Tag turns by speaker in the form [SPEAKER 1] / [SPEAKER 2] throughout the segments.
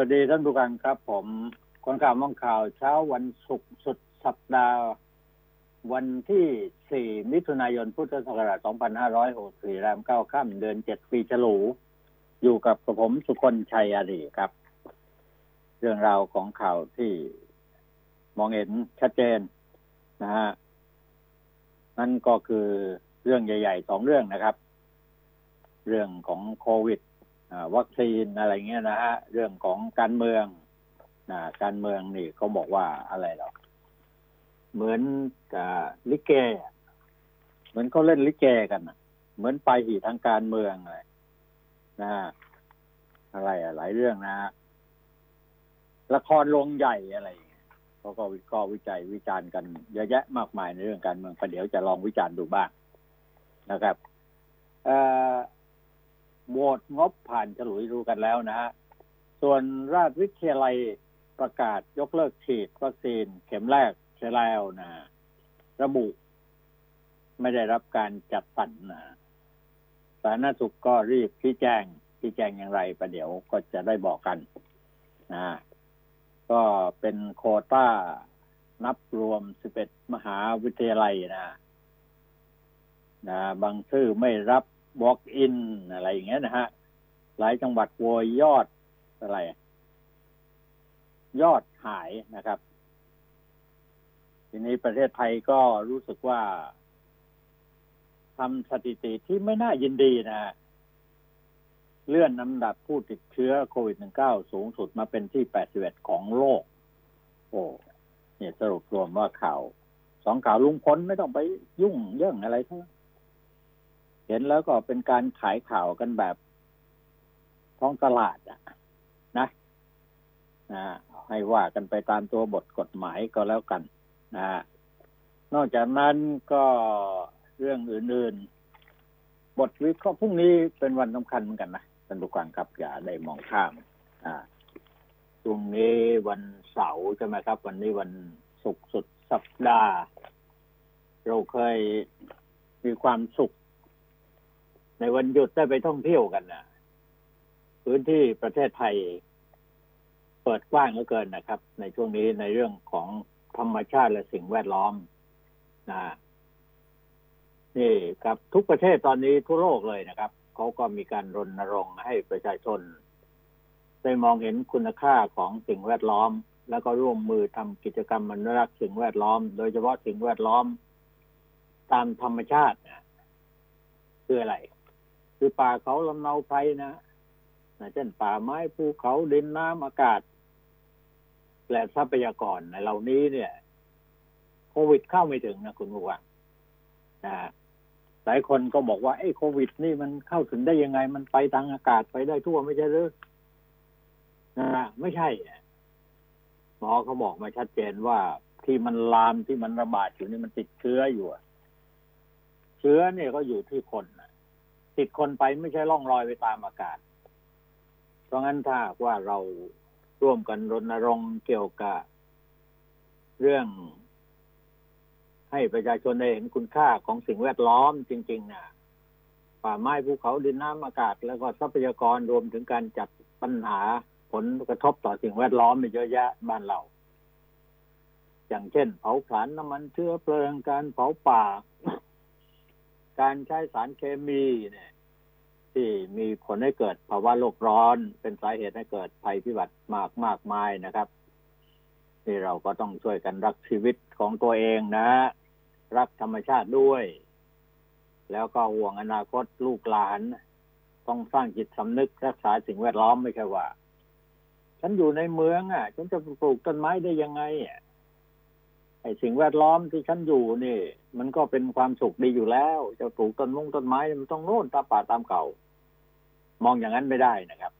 [SPEAKER 1] วัสดีท่านผู้การครับ ผมคนข่าวมองข่าวเช้าวันศุกร์สุดสัปดาห์ วันที่ 4 มิถุนายนพุทธศักราช 2564แรม9ค่ำเดือน 7 ปีฉลู อยู่กับกระผมสุคนชัยอดีครับ เรื่องราวของข่าวที่มองเห็นชัดเจนนะฮะนั่นก็คือเรื่องใหญ่ๆสองเรื่องนะครับ เรื่องของโควิด วัคซีนอะไรเงี้ยนะฮะเรื่องของการเมืองนะการเมืองนี่เขาบอกว่าอะไรหรอเหมือนกับลิเก เหมือนเขาเล่นลิเกกันนะเหมือนไปหีทางการเมืองอะไรนะอะไรหลายเรื่องนะ ละครลงใหญ่อะไรเขาก็วิเคราะห์วิจัยวิจารณ์กันเยอะแยะมากมายในเรื่องการเมืองประเดี๋ยวจะลองวิจารณ์ดูบ้างนะครับอ โหวตงบผ่านฉลุยรู้กันแล้วนะฮะ ส่วนราชวิทยาลัยประกาศยกเลิกฉีดวัคซีนเข็มแรกใช้แล้วนะ ระบุ ไม่ได้รับการจัดสรรนะสาธารณสุขก็รีบชี้แจงชี้แจงอย่างไรประเดี๋ยวก็จะได้บอกกันนะก็เป็นโคต้านับรวม 11 มหาวิทยาลัยนะนะ บางชื่อไม่รับ walk in อะไรอย่างเงี้ยนะฮะ หลายจังหวัดโวยยอดอะไร ยอดหายนะครับ ทีนี้ประเทศไทยก็รู้สึกว่าทำสถิติที่ไม่น่ายินดีนะเลื่อนน้ำดับผู้ติดเชื้อโควิด -19 สูงสุดมาเป็นที่ 81 ของโลก โอ้เนี่ยสรุปรวมว่าข่าว สองข่าวลุงพ้นไม่ต้องไปยุ่งเรื่องอะไรทั้ง เห็นแล้วก็เป็นการขายข่าวกันแบบท้องตลาดอะนะนะให้ว่ากันไปตามตัวบทกฎหมายก็แล้วกันนะนอกจากนั้นก็เรื่องอื่น ๆ บทวิเคราะห์พรุ่งนี้เป็นวันสำคัญเหมือนกันนะท่านผู้ฟังครับอย่าได้มองข้ามอ่าพรุ่งนี้วันเสาร์ใช่ไหมครับ วันนี้วันศุกร์สุดสัปดาห์ เราเคยมีความสุข ในวันหยุดได้ไปท่องเที่ยวกันนะพื้นที่ประเทศไทย เปิดกว้างเหลือเกินนะครับ ในช่วงนี้ในเรื่องของธรรมชาติและสิ่งแวดล้อมนะนี่กับทุกประเทศตอนนี้ทั่วโลกเลยนะครับเขาก็มีการรณรงค์ให้ประชาชน ได้มองเห็นคุณค่าของสิ่งแวดล้อม แล้วก็ร่วมมือทำกิจกรรมอนุรักษ์สิ่งแวดล้อม โดยเฉพาะสิ่งแวดล้อม ตามธรรมชาติคืออะไร คือป่าเขาลำเนาไพรนะเช่นป่าไม้ภูเขาดินน้ำอากาศ และทรัพยากรในเหล่านี้เนี่ย โควิดเข้าไม่ถึงนะคุณผู้ฟังนะหลายคนก็บอกว่าไอ้โควิด นี่มันเข้าถึงได้ยังไง มันไปทางอากาศไปได้ทั่วไม่ใช่หรือนะไม่ใช่หมอเขาบอกมาชัดเจนว่าที่มันลามที่มันระบาดอยู่นี่มันติดเชื้ออยู่ เชื้อเนี่ยก็อยู่ที่คน ติดคนไปไม่ใช่ล่องลอยไปตามอากาศ เพราะงั้นถ้าว่าเราร่วมกันรณรงค์เกี่ยวกับเรื่อง ให้ประชาชนได้เห็นคุณค่าของสิ่งแวดล้อมจริง ๆนะป่าไม้ภูเขาดินน้ำอากาศ แล้วก็ทรัพยากรรวมถึงการจัดปัญหาผลกระทบต่อสิ่งแวดล้อมมีเยอะแยะบ้านเรา อย่างเช่น เผาผลาญน้ำมันเชื้อเพลิงการเผาป่า การใช้สารเคมีเนี่ย ที่มีผลให้เกิดภาวะโลกร้อนเป็นสาเหตุให้เกิดภัยพิบัติมากมากมายนะครับที่เราก็ต้องช่วยกันรักชีวิตของตัวเองนะ รักธรรมชาติด้วย แล้วก็ห่วงอนาคตลูกหลาน ต้องสร้างจิตสำนึกรักษาสิ่งแวดล้อมไม่ใช่ว่า ฉันอยู่ในเมืองอะ ฉันจะปลูกต้นไม้ได้ยังไงอะ ไอ้สิ่งแวดล้อมที่ฉันอยู่นี่ มันก็เป็นความสุขดีอยู่แล้วจะปลูกต้นมงต้นไม้มันต้องโน่นตามป่าตามเก่า มองอย่างนั้นไม่ได้นะครับ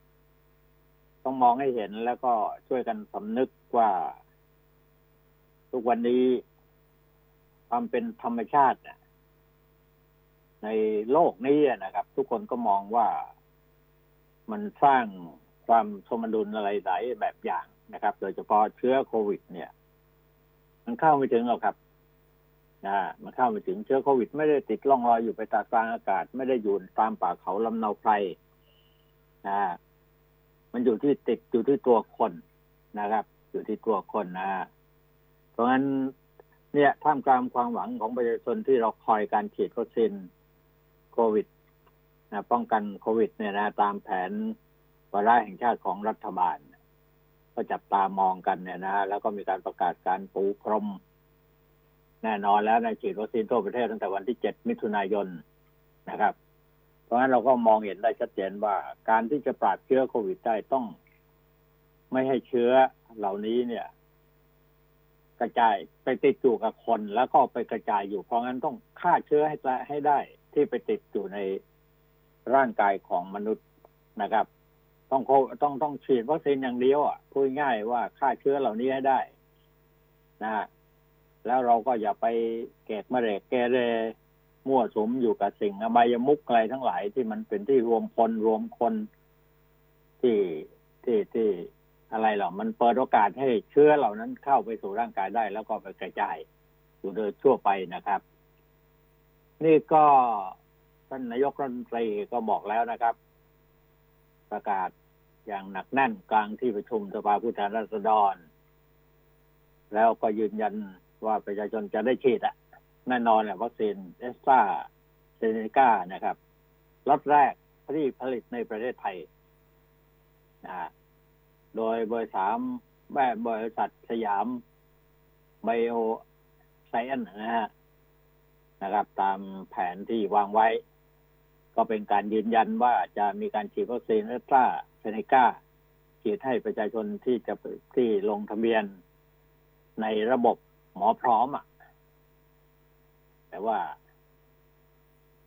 [SPEAKER 1] ต้องมองให้เห็นแล้วก็ช่วยกันสำนึกว่า ทุกวันนี้ความเป็นธรรมชาติในโลกนี้นะครับ ทุกคนก็มองว่ามันสร้างความสมดุลอะไรหลายแบบอย่างนะครับ โดยเฉพาะเชื้อโควิด เนี่ย มันเข้าไม่ถึงหรอกครับนะมันเข้าไม่ถึงเชื้อโควิด ไม่ได้ติดล่องรอยอยู่ไปตากลางอากาศ ไม่ได้อยู่ตามป่าเขาลำเนาไพรนะมันอยู่ที่ติดอยู่ที่ตัวคนนะครับ อยู่ที่ตัวคนนะเพราะงั้น เนี่ยท่ามกลางความหวังของประชาชนที่เราคอยการฉีดวัคซีนโควิดนะป้องกันโควิด เนี่ยนะ ตามแผนวาระแห่งชาติของรัฐบาล ก็จับตามองกันเนี่ยนะแล้วก็มีการประกาศการปูพรม แน่นอนแล้วในฉีดวัคซีนทั่วประเทศตั้งแต่วันที่7มิถุนายนนะครับ เพราะฉะนั้นเราก็มองเห็นได้ชัดเจนว่าการที่จะปราบเชื้อโควิดได้ต้อง ไม่ให้เชื้อเหล่านี้เนี่ย กระจายไปติดอยู่กับคนแล้วก็ไปกระจายอยู่เพราะงั้นต้องฆ่าเชื้อให้ให้ได้ ที่ไปติดอยู่ในร่างกายของมนุษย์นะครับ ต้องต้องต้องฉีดวัคซีนอย่างเดียวอะพูดง่ายว่าฆ่าเชื้อเหล่านี้ให้ได้ นะแล้วเราก็อย่าไปแกกมะเรกแกเรมั่วสมอยู่กับสิ่งอบายมุกอะไรทั้งหลายที่มันเป็นที่รวมคนรวมคนที่ที่ที่อะไรหรอมันเปิดโอกาสให้เชื้อเหล่านั้นเข้าไปสู่ร่างกายได้ แล้วก็ไปกระจายอยู่โดยทั่วไปนะครับ นี่ก็ท่านนายกรัฐมนตรีก็บอกแล้วนะครับ ประกาศอย่างหนักแน่นกลางที่ประชุมสภาผู้แทนราษฎร แล้วก็ยืนยันว่าประชาชนจะได้ฉีดอะแน่นอนแหละวัคซีนเอสตราเซเนกานะครับล็อตแรกที่ผลิตในประเทศไทยนะโดยบริษัทแม่บริษัทสยามไบโอไซเอนนะฮะนะครับ ตามแผนที่วางไว้ ก็เป็นการยืนยันว่าจะมีการฉีดวัคซีนเอสตราเซเนกาฉีดให้ประชาชนที่จะที่ลงทะเบียนในระบบหมอพร้อมอะ แต่ว่า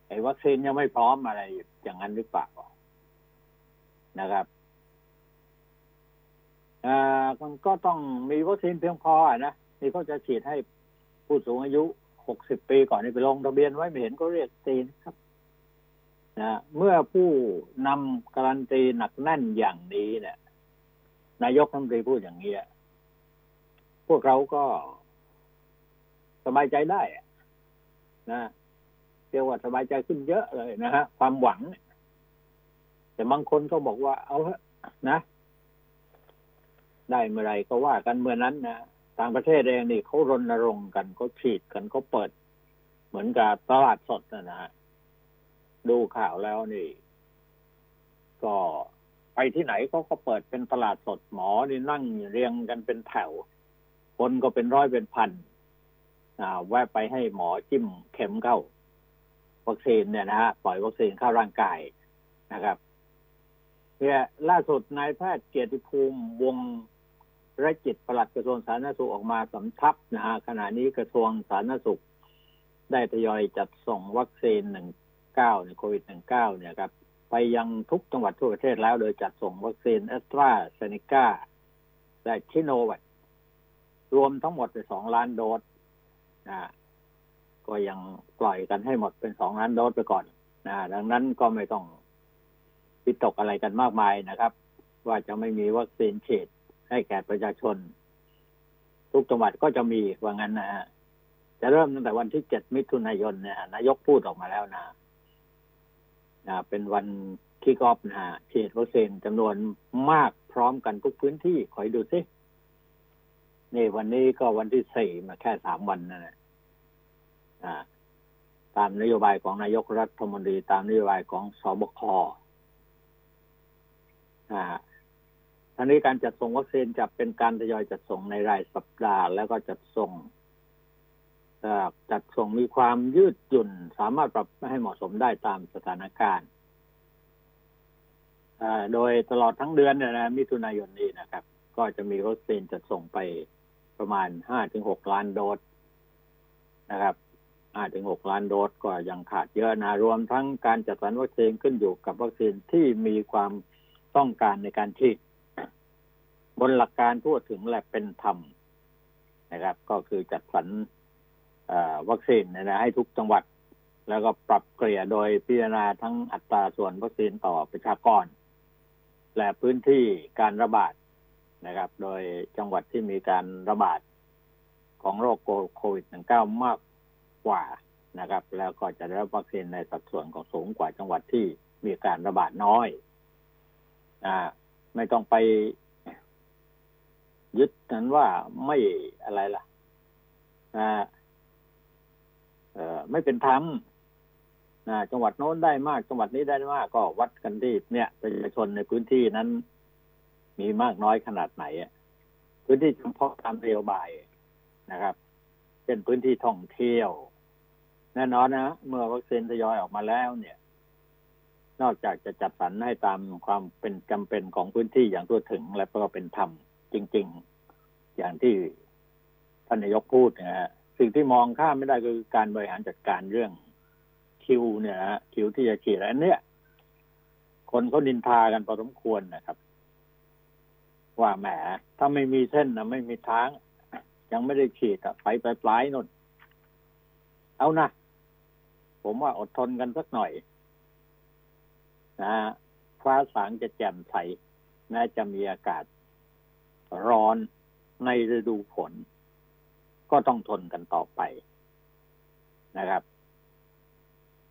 [SPEAKER 1] ไอ้วัคซีนยังไม่พร้อมอะไรอย่างนั้นหรือเปล่านะครับอ่าก็ต้องมีวัคซีนเพียงพออะนะนี่เขาจะฉีดให้ผู้สูงอายุหกสิบปีก่อนนี่ไปลงทะเบียนไว้ไม่เห็นก็เรียกตีนครับ นะเมื่อผู้นำการันตีหนักแน่นอย่างนี้เนี่ย นายกรัฐมนตรีพูดอย่างนี้พวกเราก็สบายใจได้นะเรียกว่าสบายใจขึ้นเยอะเลยนะฮะความหวัง แต่บางคนก็บอกว่า เอาเถอะนะได้เมื่อไรก็ว่ากันเมื่อนั้นนะต่างประเทศเองนี่เขารณรงค์กันเขาฉีดกันเขาเปิด เหมือนกับตลาดสดนะนะ ดูข่าวแล้วนี่ ก็ไปที่ไหนเขาก็เปิดเป็นตลาดสดหมอนี่นั่งเรียงกันเป็นแถว คนก็เป็นร้อยเป็นพันแวะไปให้หมอจิ้มเข็มเข้า วัคซีนเนี่ยนะฮะปล่อยวัคซีนเข้าร่างกายนะครับเนี่ยล่าสุดนายแพทย์เกียรติภูมิวงศ์รจิตปลัดกระทรวงสาธารณสุขออกมาสำทับนะฮะขณะนี้กระทรวงสาธารณสุข ได้ทยอยจัดส่งวัคซีนหนึ่ง เก้าในโควิดหนึ่งเก้าเนี่ยครับไปยังทุกจังหวัดทั่วประเทศแล้ว โดยจัดส่งวัคซีนแอสตราเซเนกาและซิโนแวครวมทั้งหมดไปสองล้านโดสนะก็ยังปล่อยกันให้หมดเป็นสองล้านโดสไปก่อนนะดังนั้นก็ไม่ต้องปิตกอะไรกันมากมายนะครับ ว่าจะไม่มีวัคซีนฉีดให้แก่ประชาชน ทุกจังหวัดก็จะมีว่างั้นนะฮะจะเริ่มตั้งแต่วันที่เจ็ดมิถุนายนเนี่ยนายกพูดออกมาแล้วนะ เป็นวันที่กอบนะฉีดวัคซีนจำนวนมากพร้อมกันทุกพื้นที่คอยดูสินี่วันนี้ก็วันที่สี่มาแค่สามวันนั่นแหละตามนโยบายของนายกรัฐมนตรีตามนโยบายของสบคทั้งนี้การจัดส่งวัคซีนจะเป็นการทยอยจัดส่งในรายสัปดาห์ แล้วก็จัดส่ง จัดส่งมีความยืดหยุ่น สามารถปรับให้เหมาะสมได้ตามสถานการณ์โดยตลอดทั้งเดือนเนี่ยนะมิถุนายนนี้นะครับ ก็จะมีวัคซีนจัดส่งไปประมาณห้าถึงหกล้านโดสนะครับห้าถึงหกล้านโดสก็ยังขาดเยอะนะรวมทั้งการจัดสรรวัคซีนขึ้นอยู่กับวัคซีนที่มีความต้องการในการฉีดบนหลักการทั่วถึงและเป็นธรรมนะครับ ก็คือจัดสรร วัคซีนนะให้ทุกจังหวัด แล้วก็ปรับเกลี่ยโดยพิจารณาทั้งอัตราส่วนวัคซีนต่อประชากร และพื้นที่การระบาดนะครับ โดยจังหวัดที่มีการระบาดของโรคโควิด -19 มากกว่านะครับ แล้วก็จะได้รับวัคซีนในสัดส่วนของสูงกว่าจังหวัดที่มีการระบาดน้อยอ่าไม่ต้องไปยึดนั้นว่าไม่อะไรล่ะนะ เออไม่เป็นธรรมนะจังหวัดโน้นได้มาก จังหวัดนี้ได้มาก ก็วัดกันที่เนี่ยประชาชนในพื้นที่นั้น มีมากน้อยขนาดไหนพื้นที่เฉพาะตามนโยบายนะครับเช่นพื้นที่ท่องเที่ยว แน่นอนนะเมื่อวัคซีนทยอยออกมาแล้วเนี่ย นอกจากจะจัดสรรให้ตามความเป็นจำเป็นของพื้นที่อย่างทั่วถึง และก็เป็นธรรมจริง ๆ อย่างที่ท่านนายกพูดนะฮะ สิ่งที่มองข้ามไม่ได้ก็คือการบริหารจัดการเรื่องคิวเนี่ยฮะคิวที่จะฉีดอันเนี้ยคนเขานินทากันพอสมควรนะครับ ว่าแหมถ้าไม่มีเส้นนะไม่มีทาง ยังไม่ได้ฉีดอะไปปลายปลายๆนนเอานะผมว่าอดทนกันสักหน่อย นะฮะฟ้าสางจะแจ่มใสแม้จะมีอากาศร้อนในฤดูฝน ก็ต้องทนกันต่อไปนะครับ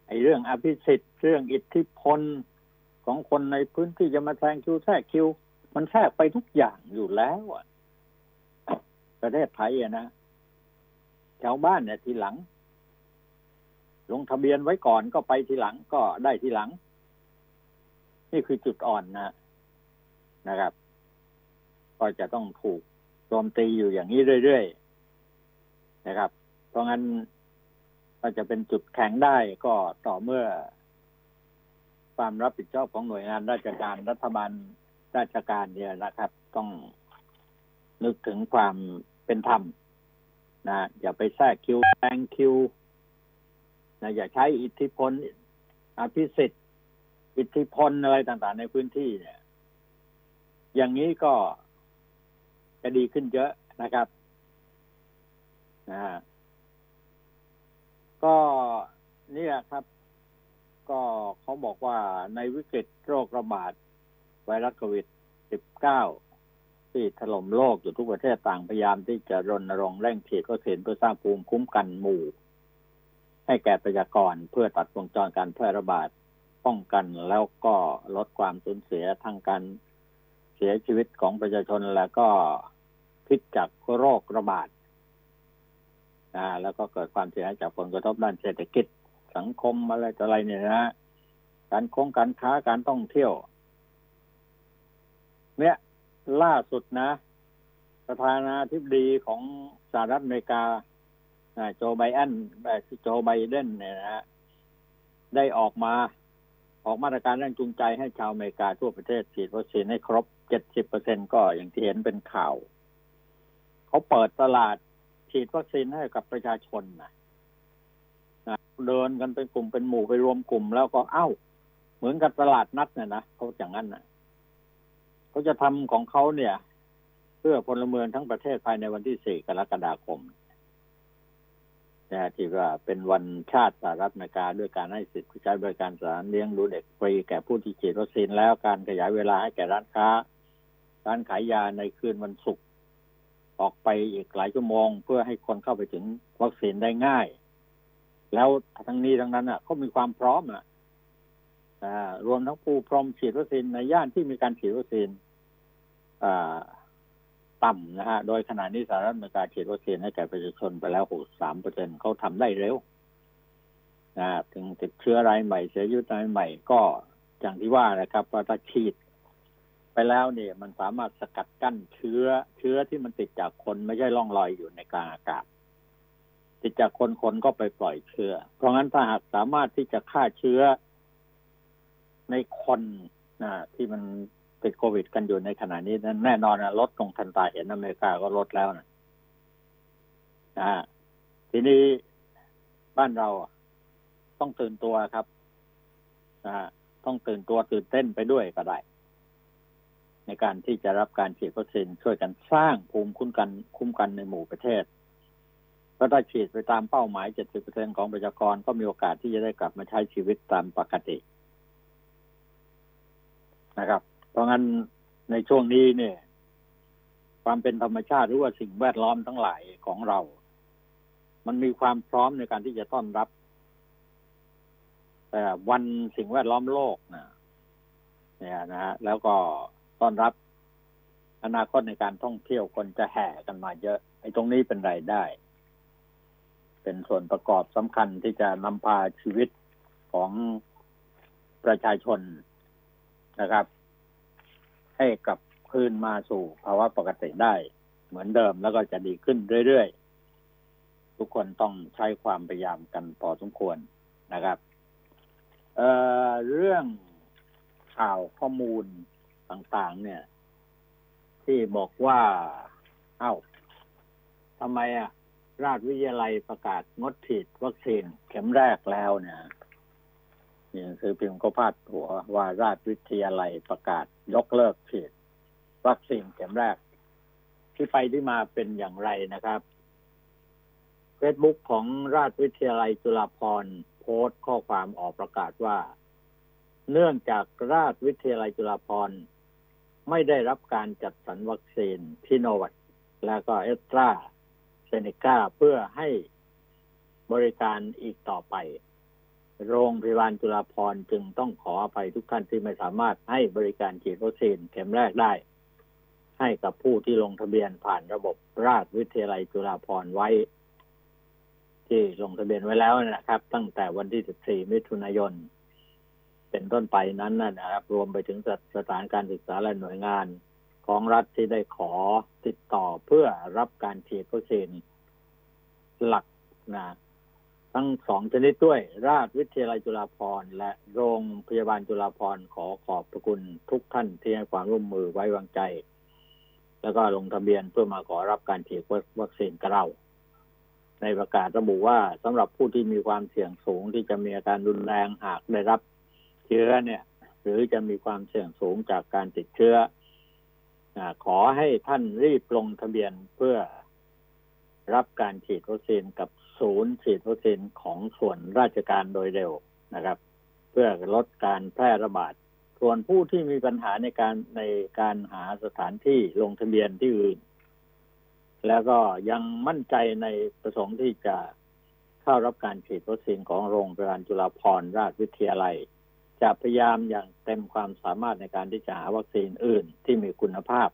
[SPEAKER 1] ไอ้เรื่องอภิสิทธิ์เรื่องอิทธิพลของคนในพื้นที่จะมาแทงคิวแทรกคิว มันแทรกไปทุกอย่างอยู่แล้วอะประเทศไทยอะนะชาวบ้านเนี่ยทีหลัง ลงทะเบียนไว้ก่อนก็ไปทีหลังก็ได้ทีหลัง นี่คือจุดอ่อนนะนะครับ ก็จะต้องถูกโจมตีอยู่อย่างนี้เรื่อยๆ นะครับ เพราะงั้นก็จะเป็นจุดแข็งได้ก็ต่อเมื่อ ความรับผิดชอบของหน่วยงานราชการรัฐบาลราชการเนี่ยนะครับ ต้องนึกถึงความเป็นธรรมนะอย่าไปแทรกคิวแซงคิวนะอย่าใช้อิทธิพลอภิสิทธิ์อิทธิพลอะไรต่างๆ ในพื้นที่เนี่ย อย่างนี้ก็จะดีขึ้นเยอะนะครับ นะฮะก็เนี่ยครับ ก็เขาบอกว่าในวิกฤตโรคระบาดไวรัสโควิด 19 ที่ถล่มโลกอยู่ทุกประเทศต่างพยายามที่จะรณรงค์เร่งฉีดวัคซีนเพื่อสร้างภูมิคุ้มกันหมู่ ให้แก่ประชากรเพื่อตัดวงจรการแพร่ระบาดป้องกันแล้วก็ลดความสูญเสียทางการเสียชีวิตของประชาชนแล้วก็พิษจากโรคระบาด นะแล้วก็เกิดความเสียหายจากผลกระทบด้านเศรษฐกิจสังคมอะไรต่ออะไรเนี่ยนะการคงการค้าการท่องเที่ยว เนี่ย ล่าสุดนะ ประธานาธิบดีของสหรัฐอเมริกาโจไบเดนโจไบเดนเนี่ยนะได้ออกมาออกมาตรการเร่งจูงใจให้ชาวอเมริกาทั่วประเทศฉีดวัคซีนให้ครบเจ็ดสิบเปอร์เซ็นก็อย่างที่เห็นเป็นข่าว เขาเปิดตลาด ฉีดวัคซีนให้กับประชาชนนะนะเดินกันเป็นกลุ่มเป็นหมู่ไปรวมกลุ่มแล้วก็เอ้า เหมือนกับตลาดนัดเนี่ยนะเขาอย่างนั้นนะเขาจะทำของเขาเนี่ย เพื่อพลเมืองทั้งประเทศภายในวันที่สี่กรกฎาคมนะที่ว่าเป็นวันชาติสหรัฐอเมริกาด้วยการให้สิทธิใช้บริการสถานเลี้ยงดูเด็กฟรีแก่ผู้ที่ฉีดวัคซีนแล้วการขยายเวลาให้แก่ร้านค้า ร้านขายยาในคืนวันศุกร์ ออกไปอีกหลายชั่วโมง เพื่อให้คนเข้าไปถึงวัคซีนได้ง่าย แล้วทั้งนี้ทั้งนั้นอะเขามีความพร้อมอะรวมทั้งผู้พร้อมฉีดวัคซีนในย่านที่มีการฉีดวัคซีนต่ำนะฮะ โดยขณะนี้สหรัฐอเมริกาฉีดวัคซีนให้แก่ประชาชนไปแล้ว 63เปอร์เซ็นเขาทำได้เร็วนะถึงติดเชื้อรายใหม่ เสียชีวิตรายใหม่ก็อย่างที่ว่านะครับว่าถ้าฉีด ไปแล้วเนี่ยมันสามารถสกัดกั้นเชื้อ เชื้อที่มันติดจากคนไม่ใช่ล่องลอยอยู่ในกลางอากาศ ติดจากคนคนก็ไปปล่อยเชื้อ เพราะงั้นถ้าหากสามารถที่จะฆ่าเชื้อในคนนะที่มันติดโควิด กันอยู่ในขณะนี้นั้นแน่นอนนะลดลงทันตาเห็นอเมริกาก็ลดแล้วนะนะทีนี้บ้านเราต้องตื่นตัวครับนะต้องตื่นตัวตื่นเต้นไปด้วยก็ได้ ในการที่จะรับการฉีดวัคซีนช่วยกันสร้างภูมิคุ้มกันคุ้มกันในหมู่ประเทศเพราะถ้าฉีดไปตามเป้าหมาย 70%ของประชากรก็มีโอกาสที่จะได้กลับมาใช้ชีวิตตามปกตินะครับ เพราะงั้นในช่วงนี้เนี่ย ความเป็นธรรมชาติหรือว่าสิ่งแวดล้อมทั้งหลายของเรา มันมีความพร้อมในการที่จะต้อนรับ แต่วันสิ่งแวดล้อมโลกนะเนี่ยนะฮะแล้วก็ ต้อนรับ อนาคตในการท่องเที่ยวคนจะแห่กันมาเยอะ ไอ้ตรงนี้เป็นรายได้ เป็นส่วนประกอบสำคัญที่จะนำพาชีวิตของประชาชนนะครับ ให้กลับคืนมาสู่ภาวะปกติได้ เหมือนเดิมแล้วก็จะดีขึ้นเรื่อยๆ ทุกคนต้องใช้ความพยายามกันพอสมควรนะครับเเรื่องข่าวข้อมูล ต่างๆ เนี่ย ที่บอกว่าเอา้าทำไมอะ ราชวิทยาลัยประกาศงดฉีดวัคซีนเข็มแรกแล้วเนี่ยนี่คือพิมพ์ก็พาดหัวว่าราชวิทยาลัยประกาศยกเลิกฉีดวัคซีนเข็มแรก ที่ไปที่มาเป็นอย่างไรนะครับเฟซบุ๊กของราชวิทยาลัยจุฬาภรณ์โพสต์ข้อความออกประกาศว่า เนื่องจากราชวิทยาลัยจุฬาภรณ์ ไม่ได้รับการจัดสรรวัคซีนทิโนวัตและก็เอสตราเซเนกาเพื่อให้บริการอีกต่อไป โรงพยาบาลจุฬาภรณ์จึงต้องขออภัยทุกท่านที่ไม่สามารถให้บริการฉีดวัคซีนเข็มแรกได้ ให้กับผู้ที่ลงทะเบียนผ่านระบบราชวิทยาลัยจุฬาภรณ์ไว้ ที่ลงทะเบียนไว้แล้วนะครับ ตั้งแต่วันที่ 14 มิถุนายน เป็นต้นไปนั้นนะครับ รวมไปถึงสถานการศึกษาและหน่วยงาน ของรัฐที่ได้ขอติดต่อเพื่อรับการฉีดวัคซีนหลักนะทั้งสองชนิดด้วย ราชวิทยาลัยจุฬาภรณ์และโรงพยาบาลจุฬาภรณ์ขอขอบพระคุณทุกท่านที่ให้ความร่วมมือไว้วางใจ แล้วก็ลงทะเบียนเพื่อมาขอรับการฉีดวัคซีนกับเรา ในประกาศระบุว่าสำหรับผู้ที่มีความเสี่ยงสูงที่จะมีอาการรุนแรงหากได้รับ เชื้อเนี่ย หรือจะมีความเสี่ยงสูงจากการติดเชื้ออขอให้ท่านรีบลงทะเบียนเพื่อรับการฉีดวัคซีนกับศูนย์ฉีดวัคซีนของส่วนราชการโดยเร็วนะครับ เพื่อลดการแพร่ระบาด ส่วนผู้ที่มีปัญหาในการในการหาสถานที่ลงทะเบียนที่อื่น แล้วก็ยังมั่นใจในประสงค์ที่จะเข้ารับการฉีดวัคซีนของโรงพยาบาลจุฬาภรณราชวิทยาลัย จะพยายามอย่างเต็มความสามารถในการที่จะหาวัคซีนอื่นที่มีคุณภาพ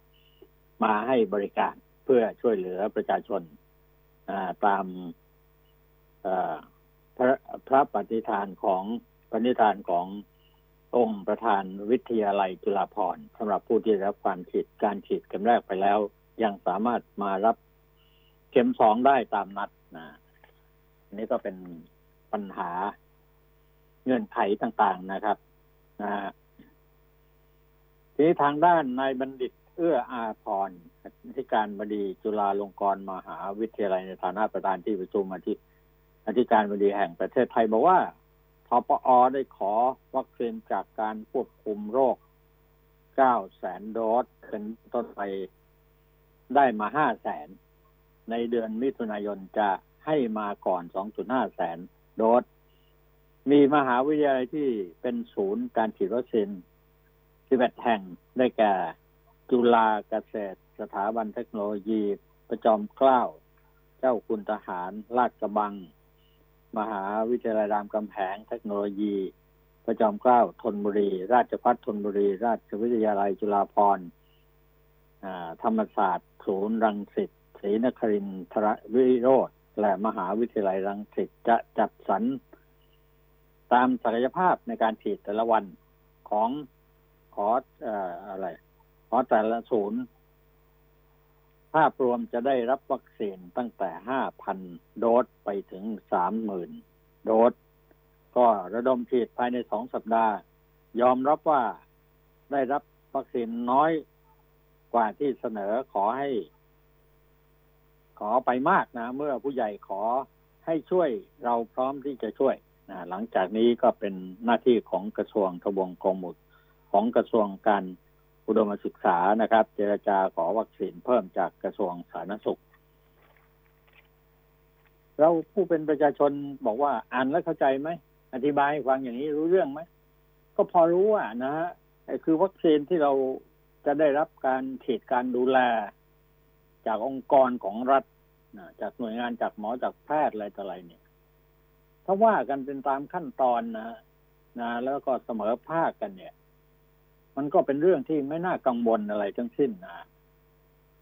[SPEAKER 1] มาให้บริการเพื่อช่วยเหลือประชาชนตามพระพระปฏิฐานของปณิธานขององค์ประธานวิทยาลัยจุฬาภรณ์สำหรับผู้ที่รับความฉีดการฉีดเข็มแรกไปแล้ว ยังสามารถมารับเข็มสองได้ตามนัดนะนี่ก็เป็นปัญหา เงื่อนไขต่างๆนะครับนะทีนี้ทางด้านนายบัณฑิต เอื้ออาพรที่การบดีจุฬาลงกรณ์มหาวิทยาลัยในฐานะประธานที่ประชุมอธิอธิการบดีแห่งประเทศไทยบอกว่าทปอได้ขอวัคซีนจากการควบคุมโรค 9 แสนโดสเป็นต้นไปได้มาห้าแสน ในเดือนมิถุนายนจะให้มาก่อน 2.5 แสนโดส มีมหาวิทยาลัยที่เป็นศูนย์การฉีดวัคซีน11แห่งได้แก่ จุฬาเกษตร สถาบันเทคโนโลยี ประจอมเกล้า เจ้าคุณทหารลาดกระบัง มหาวิทยาลัยรามกำแหง เทคโนโลยี ประจอมเกล้าธนบุรี ราชพัฒธนบุรี ราชวิทยาลัยจุฬาภรณ์ธรรมศาสตร์ ศูนย์รังสิตศรีนครินทรวิโรธและมหาวิทยาลัยรังสิตจะจัดสรร ตามศักยภาพในการฉีดแต่ละวันของขออะไร ขอแต่ละศูนย์ ภาพรวมจะได้รับวัคซีนตั้งแต่ห้าพันโดสไปถึงสามหมื่นโดส ก็ระดมฉีดภายในสองสัปดาห์ ยอมรับว่าได้รับวัคซีนน้อยกว่าที่เสนอขอให้ ขอไปมากนะ เมื่อผู้ใหญ่ขอให้ช่วยเราพร้อมที่จะช่วย หลังจากนี้ก็เป็นหน้าที่ของกระทรวงทบวงกรมของกระทรวงการอุดมศึกษานะครับ เจรจาขอวัคซีนเพิ่มจากกระทรวงสาธารณสุข เราผู้เป็นประชาชนบอกว่าอ่านแล้วเข้าใจไหมอธิบายฟังอย่างนี้รู้เรื่องไหมก็พอรู้อะนะฮะคือวัคซีนที่เราจะได้รับการฉีดการดูแล จากองค์กรของรัฐจากหน่วยงานจากหมอจากแพทย์อะไรต่ออะไรเนี่ย ถ้าว่ากันเป็นตามขั้นตอนนะนะแล้วก็เสมอภาคกันเนี่ย มันก็เป็นเรื่องที่ไม่น่ากังวลอะไรทั้งสิ้นนะ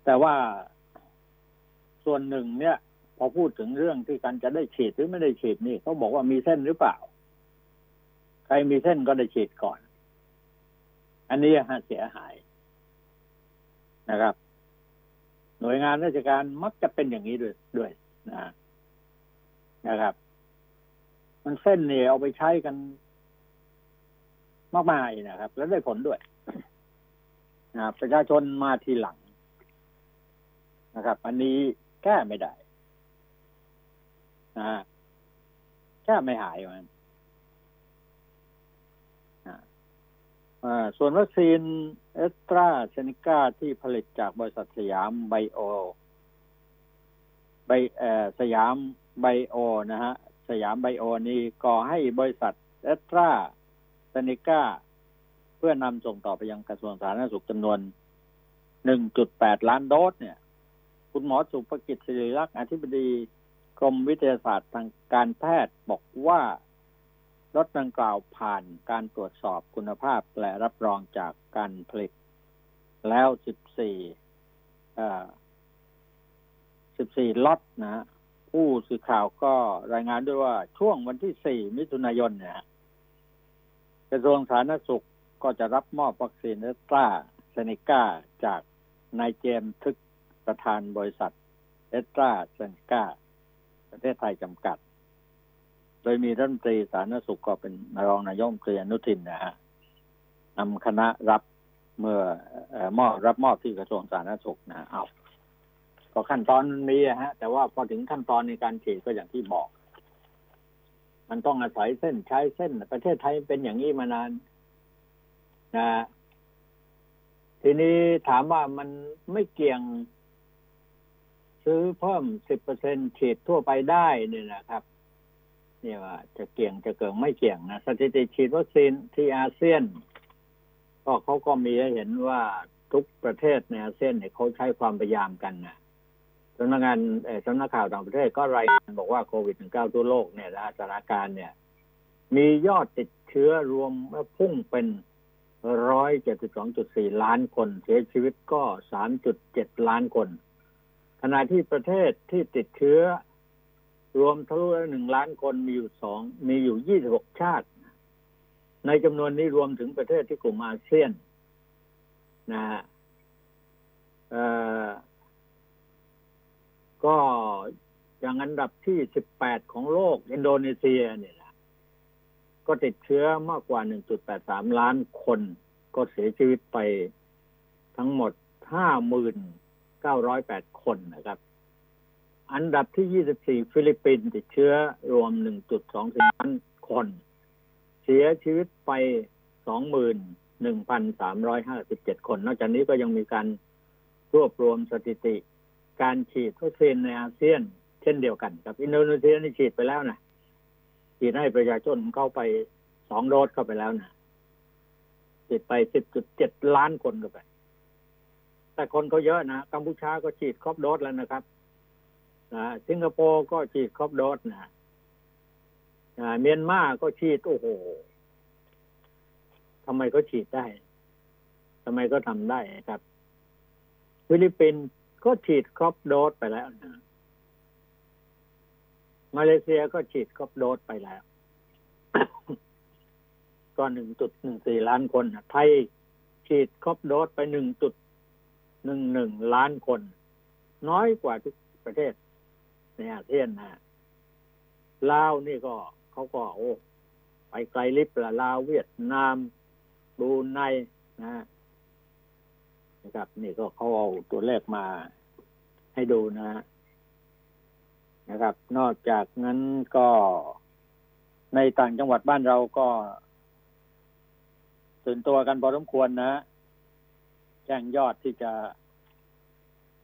[SPEAKER 1] แต่ว่าส่วนหนึ่งเนี่ย พอพูดถึงเรื่องที่การจะได้ฉีดหรือไม่ได้ฉีดนี่เขาบอกว่ามีเส้นหรือเปล่า ใครมีเส้นก็ได้ฉีดก่อน อันนี้ฮะเสียหายนะครับ หน่วยงานราชการมักจะเป็นอย่างนี้ด้วยด้วยนะนะครับ มันเส้นเนี่ยเอาไปใช้กันมากมายนะครับ แล้วได้ผลด้วยนะประชาชนมาทีหลังนะครับ อันนี้แก้ไม่ได้นะแก้ไม่หายมันส่วนวัคซีนเอสตราเซเนกาที่ผลิตจากบริษัทสยามไบโอไบเอสยามไบโอนะฮะ สยามไบโอนี่ก่อให้บริษัทเอสตราเซเนกาเพื่อนำส่งต่อไปยังกระทรวงสาธารณสุขจำนวน 1.8 ล้านโดสเนี่ย คุณหมอสุภกิจศิริรักษ์อธิบดีกรมวิทยาศาสตร์ทางการแพทย์บอกว่ารถดังกล่าวผ่านการตรวจสอบคุณภาพและรับรองจากการผลิต แล้ว 14 14 ล็อตนะ ผู้สื่อข่าวก็รายงานด้วยว่าช่วงวันที่ 4 มิถุนายนเนี่ยกระทรวงสาธารณสุขก็จะรับมอบวัคซีนเอสตราเซเนกาจากนายเจมทึกประธานบริษัทเอสตราเซเนกาประเทศไทยจำกัด โดยมีรัฐมนตรีสาธารณสุขก็เป็นรองนายกรัฐมนตรีอนุทินนะฮะนำคณะรับเมื่อมอบรับมอบที่กระทรวงสาธารณสุขนะเอา ก็ขั้นตอนมันมีฮะ แต่ว่าพอถึงขั้นตอนในการฉีดก็อย่างที่บอก มันต้องอาศัยเส้นใช้เส้น ประเทศไทยเป็นอย่างนี้มานานนะทีนี้ถามว่ามันไม่เกี่ยง ซื้อเพิ่มสิบเปอร์เซ็นฉีดทั่วไปได้เนี่ยนะครับเนี่ยว่าจะเกี่ยงจะเกิงไม่เกี่ยงนะสถิติฉีดวัคซีนที่อาเซียน ก็เขาก็มีให้เห็นว่าทุกประเทศในอาเซียนเนี่ยเขาใช้ความพยายามกันนะ สำนักงานสำนักข่าวต่างประเทศก็รายงานบอกว่าโควิด -19 ทั่วโลกเนี่ยสถานการณ์เนี่ย มียอดติดเชื้อรวมพุ่งเป็นร้อยเจ็ดสิบสองจุดสี่ล้านคน เสียชีวิตก็สามจุดเจ็ดล้านคน ขณะที่ประเทศที่ติดเชื้อ รวมทะลุหนึ่งล้านคนมีอยู่สองมีอยู่ยี่สิบหกชาติ ในจำนวนนี้รวมถึงประเทศที่กลุ่มอาเซียนนะฮะก็ อันดับที่สิบแปดของโลกอินโดนีเซียเนี่ยก็ติดเชื้อมากกว่า 1.83 ล้านคน ก็เสียชีวิตไปทั้งหมด59,908 คนนะครับ อันดับที่ 24 ฟิลิปปินส์ติดเชื้อรวม 1.24 ล้านคน เสียชีวิตไป 21,357 คน นอกจากนี้ก็ยังมีการรวบรวมสถิติการฉีดวัคซีนในอาเซียน เช่นเดียวกันกับ อินโดนีเซียนี่ฉีดไปแล้วนะฉีดให้ประชาชนเข้าไปสองโดสเข้าไปแล้วนะฉีดไปสิบจุดเจ็ดล้านคนเข้าไป แต่คนเขาเยอะนะกัมพูชาก็ฉีดครบโดสแล้วนะครับนะสิงคโปร์ก็ฉีดครบโดสนะเมียนมาก็ฉีดโอ้โหทำไมก็ฉีดได้ทำไมก็ทำได้ครับ ฟิลิปปินส์ก็ฉีดครบโดสไปแล้วนะ มาเลเซียก็ฉีดครบโดสไปแล้ว ก็หนึ่งจุดหนึ่งสี่ล้านคนไทยฉีดครบโดสไปหนึ่งจุดหนึ่งหนึ่งล้านคน น้อยกว่าทุกประเทศในอาเซียนนะลาวนี่ก็เขาก็โอ้ไปไกลลิบละลาวเวียดนามบูไนนะนะครับ นี่ก็เขาเอาตัวเลขมาให้ดูนะ นะครับ นอกจากนั้นก็ในต่างจังหวัดบ้านเราก็ตื่นตัวกันพอสมควรนะแจ้งยอดที่จะ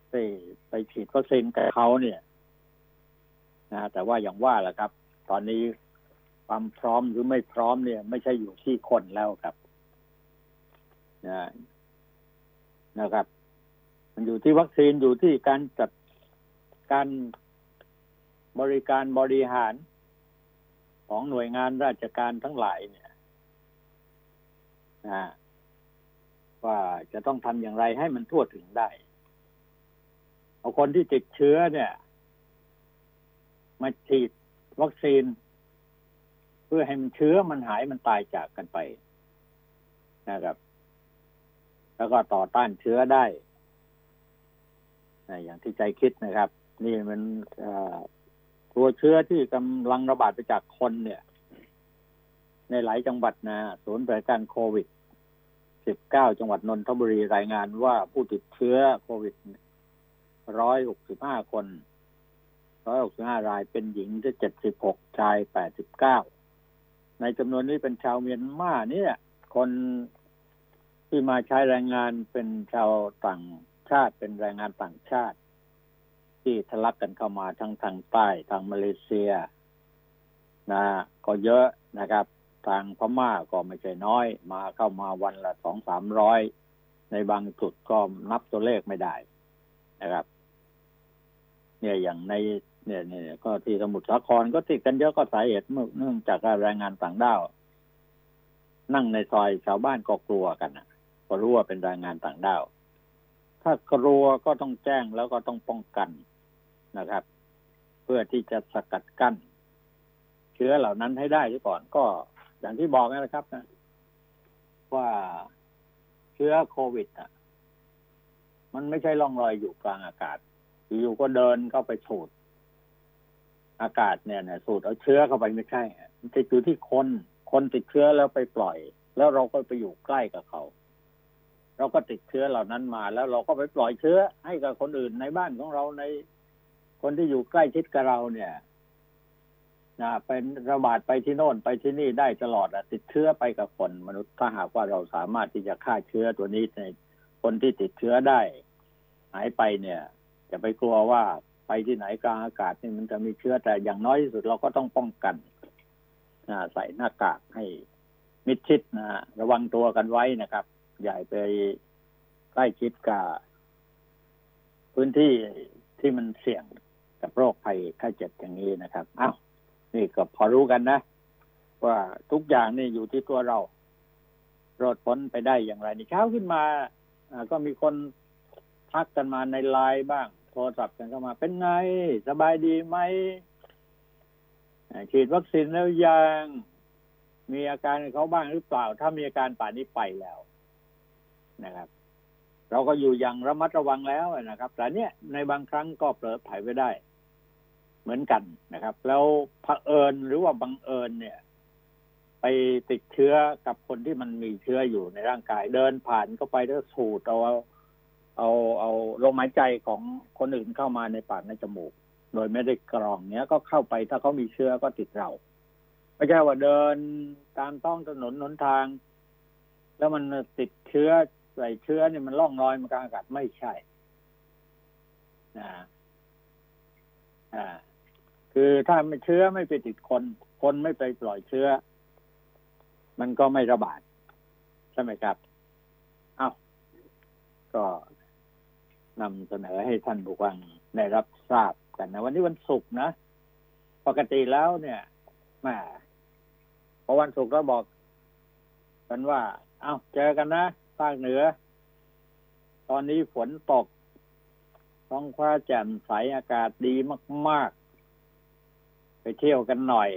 [SPEAKER 1] ไปไปฉีดวัคซีนกับเขาเนี่ยนะแต่ว่าอย่างว่าแหละครับ ตอนนี้ความพร้อมหรือไม่พร้อมเนี่ย ไม่ใช่อยู่ที่คนแล้วครับนะนะครับ มันอยู่ที่วัคซีนอยู่ที่การจัดการ บริการบริหารของหน่วยงานราชการทั้งหลายเนี่ยนะว่าจะต้องทำอย่างไรให้มันทั่วถึงได้ เอาคนที่ติดเชื้อเนี่ย มาฉีดวัคซีน เพื่อให้มันเชื้อมันหายมันตายจากกันไปนะครับ แล้วก็ต่อต้านเชื้อได้อย่างที่ใจคิดนะครับ นี่มัน ตัวเชื้อที่กำลังระบาดไปจากคนเนี่ย ในหลายจังหวัดนะศูนย์บริการโควิด 19 จังหวัดนนทบุรีรายงานว่าผู้ติดเชื้อโควิด 165 คน 165 รายเป็นหญิงที่ 76 ชาย 89 ในจำนวนนี้เป็นชาวเมียนมาเนี่ย คนที่มาใช้แรงงานเป็นชาวต่างชาติเป็นแรงงานต่างชาติ ที่ทะลักกันเข้ามาทั้งทางใต้ทางมาเลเซียนะก็เยอะนะครับ ทางพม่าก็ไม่ใช่น้อย มาเข้ามาวันละสองสามร้อยในบางจุดก็นับตัวเลขไม่ได้นะครับ เนี่ยอย่างในเนี่ยเนี่ยก็ที่สมุทรสาครก็ติดกันเยอะก็สาเหตุเนื่องจากแรงงานต่างด้าวนั่งในซอยชาวบ้านก็กลัวกันนะก็รู้ว่าเป็นแรงงานต่างด้าว ถ้ากลัวก็ต้องแจ้งแล้วก็ต้องป้องกัน นะครับ เพื่อที่จะสกัดกั้น เชื้อเหล่านั้นให้ได้ที่ก่อนก็อย่างที่บอกนะครับนะ ว่าเชื้อโควิดอะ มันไม่ใช่ล่องลอยอยู่กลางอากาศ อยู่ก็เดินเข้าไปสูดอากาศเนี่ยเนี่ยสูดเอาเชื้อเข้าไปไม่ใช่มันจะอยู่ที่คน คนติดเชื้อแล้วไปปล่อย แล้วเราก็ไปอยู่ใกล้กับเขา เราก็ติดเชื้อเหล่านั้นมา แล้วเราก็ไปปล่อยเชื้อให้กับคนอื่นในบ้านของเราใน คนที่อยู่ใกล้ชิดกับเราเนี่ยนะเป็นระบาดไปที่โน่นไปที่นี่ได้ตลอดอะติดเชื้อไปกับคนมนุษย์ถ้าหากว่าเราสามารถที่จะฆ่าเชื้อตัวนี้ในคนที่ติดเชื้อได้ หายไปเนี่ยจะไปกลัวว่าไปที่ไหนกลางอากาศนี่มันจะมีเชื้อแต่อย่างน้อยที่สุดเราก็ต้องป้องกันนะใส่หน้ากากให้มิดชิดนะระวังตัวกันไว้นะครับใหญ่ไปใกล้ชิดกับพื้นที่ที่มันเสี่ยง กับโรคภัยไข้เจ็บอย่างนี้นะครับอ้าวนี่ก็พอรู้กันนะ ว่าทุกอย่างนี่อยู่ที่ตัวเรารอดพ้นไปได้อย่างไรนี่เช้าขึ้นมาก็มีคนทักกันมาในไลน์บ้าง โทรศัพท์กันเข้ามา เป็นไง สบายดีไหมฉีดวัคซีนแล้วยังมีอาการเขาบ้างหรือเปล่า ถ้ามีอาการป่านนี้ไปแล้วนะครับ เราก็อยู่อย่างระมัดระวังแล้วนะครับ แต่เนี้ยในบางครั้งก็เผลอไผไปได้ เหมือนกันนะครับ แล้วเผอิญหรือว่าบังเอิญเนี่ย ไปติดเชื้อกับคนที่มันมีเชื้ออยู่ในร่างกาย เดินผ่านก็ไปแล้วสูดเอาเอาเอาลมหายใจของคนอื่นเข้ามาในปากในจมูก โดยไม่ได้กรองเนี้ยก็เข้าไปถ้าเขามีเชื้อก็ติดเราไม่ใช่ว่าเดินตามท้องถนนหนทาง แล้วมันติดเชื้อใส่เชื้อเนี่ยมันล่องลอยมันกลางอากาศไม่ใช่นะอ่า คือถ้าไม่เชื้อไม่ไปติดคน คนไม่ไปปล่อยเชื้อ มันก็ไม่ระบาด ใช่ไหมครับอ้าวก็นำเสนอให้ท่านผู้ฟังได้รับทราบกันนะวันนี้วันศุกร์นะปกติแล้วเนี่ยมาพอวันศุกร์ก็บอก กันว่า เอา้าเจอกันนะภาคเหนือ ตอนนี้ฝนตกท้องฟ้าแจ่มใสอากาศดีมากๆ เที่ยวกันหน่อย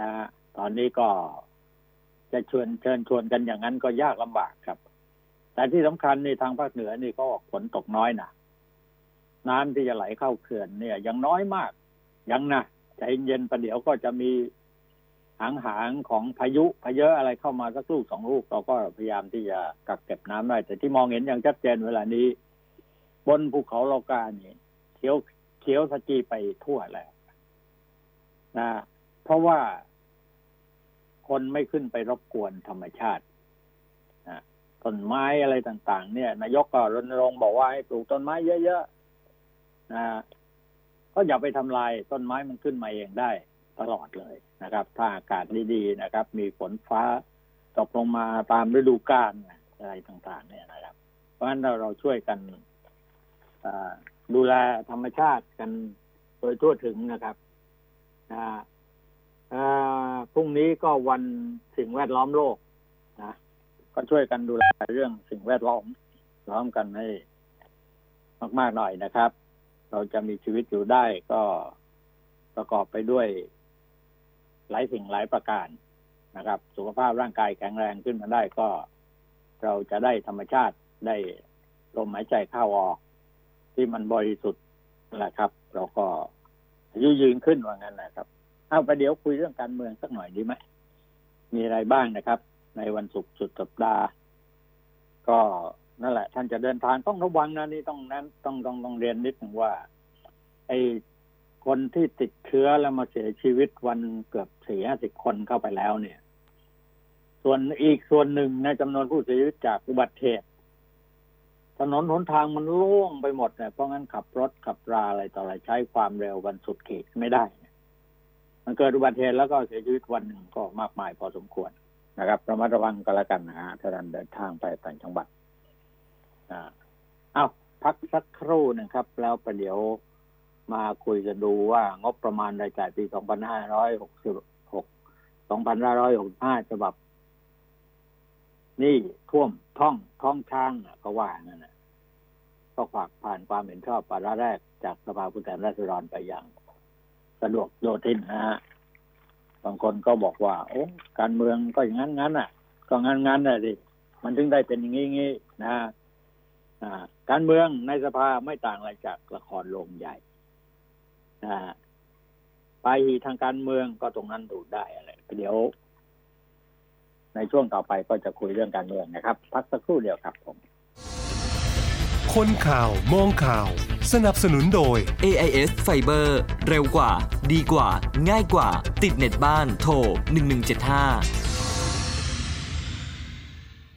[SPEAKER 1] นะตอนนี้ก็จะชวนเชิญชวนกันอย่างนั้นก็ยากลำบากครับ แต่ที่สำคัญในทางภาคเหนือนี่ก็ฝนตกน้อยนะน้ำที่จะไหลเข้าเขื่อนเนี่ย ยังน้อยมาก ยังนะใจเย็นประเดี๋ยวก็จะมีหางหางของพายุพายุอะไรเข้ามาสักลูกสองลูกเราก็พยายามที่จะกักเก็บน้ำได้ แต่ที่มองเห็นอย่างชัดเจนเวลานี้ บนภูเขาโลกาเนี่ยเขียวเขียวสจีไปทั่วแล้ว นะเพราะว่าคนไม่ขึ้นไปรบกวนธรรมชาติต้นไม้อะไรต่าง ๆ เนี่ย นายกก็รณรงค์บอกว่าให้ปลูกต้นไม้เยอะๆนะก็อย่าไปทำลายต้นไม้มันขึ้นมาเองได้ตลอดเลยนะครับ ถ้าอากาศดีๆนะครับ มีฝนฟ้าตกลงมาตามฤดูกาลอะไรต่าง ๆ เนี่ยนะครับ เพราะฉะนั้นเราเราช่วยกันดูแลธรรมชาติกันโดยทั่วถึงนะครับ พรุ่งนี้ก็วันสิ่งแวดล้อมโลกนะก็ช่วยกันดูแลเรื่องสิ่งแวดล้อมล้อมกันให้มากๆหน่อยนะครับ เราจะมีชีวิตอยู่ได้ก็ประกอบไปด้วยหลายสิ่งหลายประการนะครับ สุขภาพร่างกายแข็งแรงขึ้นมาได้ก็ เราจะได้ธรรมชาติได้ลมหายใจเข้าออก ที่มันบริสุทธิ์แหละครับ เราก็ อายุยืนขึ้นว่างั้นนะครับ เอาไปเดี๋ยวคุยเรื่องการเมืองสักหน่อยดีไหมมีอะไรบ้างนะครับ ในวันศุกร์สุดสัปดาห์ ก็นั่นแหละ ท่านจะเดินทางต้องระวังนะนี่ต้องนั้นต้องต้องต้องเรียนนิดหนึ่งว่า ไอ้คนที่ติดเชื้อแล้วมาเสียชีวิตวันเกือบสี่ห้าสิบคนเข้าไปแล้วเนี่ย ส่วนอีกส่วนหนึ่งในจำนวนผู้เสียชีวิตจากอุบัติเหตุ ถนนหนทางมันโล่งไปหมดเนี่ยเพราะงั้นขับรถขับราอะไรต่ออะไรใช้ความเร็ววันสุดขีดไม่ได้ มันเกิดอุบัติเหตุแล้วก็เสียชีวิตวันหนึ่งก็มากมายพอสมควรนะครับระมัดระวังกันละกันนะฮะถ้าท่านเดินทางไปต่างจังหวัดอ่าเอาพักสักครู่นึ่งครับ แล้วประเดี๋ยวมาคุยกันดูว่างบประมาณรายจ่ายปี 2566 2565 ฉบับ นี่ท่วมท่องท้องช้างก็ว่านั่นนะก็ฝากผ่านความเห็นชอบปาระแรกจากสภาผู้แทนราษฎรไปอย่างสะดวกโยทินนะฮะบางคนก็บอกว่า โอ้การเมืองก็อย่างนั้นงั้นอะ ก็งั้นงั้นน่ะดิมันถึงได้เป็นอย่างนี้งี้นะอ่า การเมืองในสภาไม่ต่างอะไรจากละครโรงใหญ่นะไปทางการเมืองก็ตรงนั้นดูได้อะไรเดี๋ยว ในช่วงต่อไปก็จะคุยเรื่องการเมืองนะครับ พักสักครู่เดียวครับผม
[SPEAKER 2] คนข่าวมองข่าว สนับสนุนโดย
[SPEAKER 3] AIS Fiber เร็วกว่า ดีกว่า ง่ายกว่า ติดเน็ตบ้านโทร1175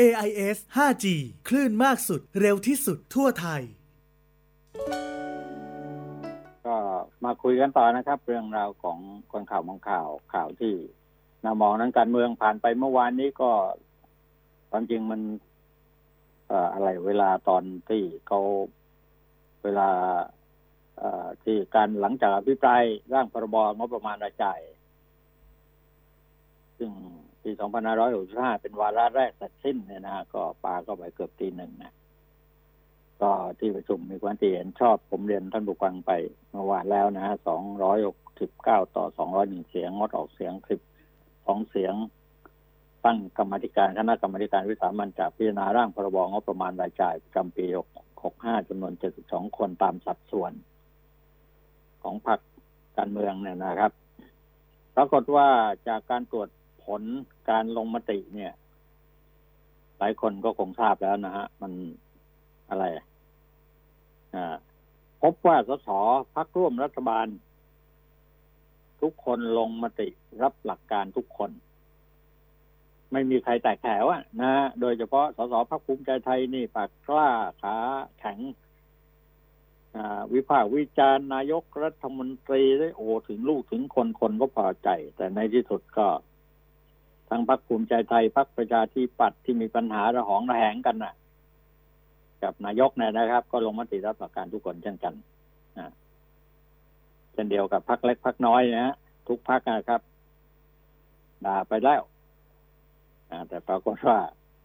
[SPEAKER 4] AIS 5G คลื่นมากสุดเร็วที่สุดทั่วไทย
[SPEAKER 1] ก็มาคุยกันต่อนะครับ เรื่องราวของคนข่าวมองข่าวข่าวที่นามองนั้นการเมืองผ่านไปเมื่อวานนี้ก็ความจริงมันอะไรเวลาตอนที่เขาเวลาที่การหลังจากอภิปรายร่างพรบงบประมาณรายจ่าย ซึ่ง ปี 2565 เป็นวาระแรกเสร็จสิ้นเนี่ยนะก็ปาก็ไปเกือบตีหนึ่งนะก็ที่ประชุมมีความเห็นชอบผมเรียนท่านผู้ฟังไปเมื่อวานแล้วนะ269 ต่อ 201 เสียงงดออกเสียง12เสียง ตั้งกรรมธิการคณะกรรมการวิสามันจะพิจารณาร่างพรบงบประมาณรายจ่ายประจำปี 65จำนวน 72 คนตามสัดส่วน ของพรรคการเมืองเนี่ยนะครับ ปรากฏว่าจากการตรวจผล การลงมติเนี่ย หลายคนก็คงทราบแล้วนะฮะ มันอะไร อ่า พบว่าสสพักร่วมรัฐบาล ทุกคนลงมติรับหลักการทุกคน ไม่มีใครแตกแถวอะนะ โดยเฉพาะสสพักภูมิใจไทยนี่ปากกล้าขาแข็งอ่าวิพากษ์วิจารณ์นายกรัฐมนตรีได้โอถึงลูกถึงคนคนก็พอใจ แต่ในที่สุดก็ ทั้งพักภูมิใจไทยพักประชาธิปัตย์ที่มีปัญหาระหองระแหงกันน่ะ กับนายกเนี่ยนะครับ ก็ลงมติรับหลักการทุกคนเช่นกันนะเช่นเดียวกับพักเล็กพักน้อยนะฮะทุกพักนะครับด่าไปแล้วอ่าแต่ปรากฏว่า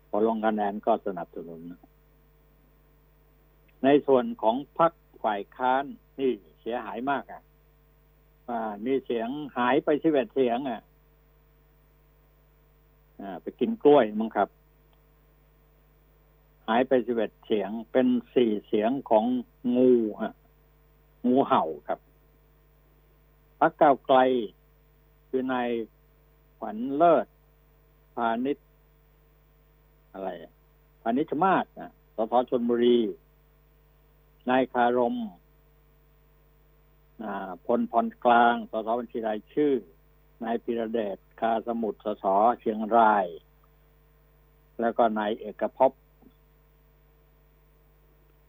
[SPEAKER 1] พอลงคะแนนก็สนับสนุน ในส่วนของพักฝ่ายค้านนี่เสียหายมากอะอ่ามีเสียงหายไปสิบเอ็ดเสียงอะ ไปกินกล้วยมั้งครับ หายไปสิบเอ็ดเสียงเป็นสี่เสียงของงูฮะงูเห่าครับพักเก้าไกลคือนายขวัญเลิศพาณิชอะไรพาณิชมาศนะสสชนบุรี นายคารมพลพรกลาง สสบัญชีรายชื่อ นายพิระเดชคาสมุทรสสเชียงราย แล้วก็นายเอกภพ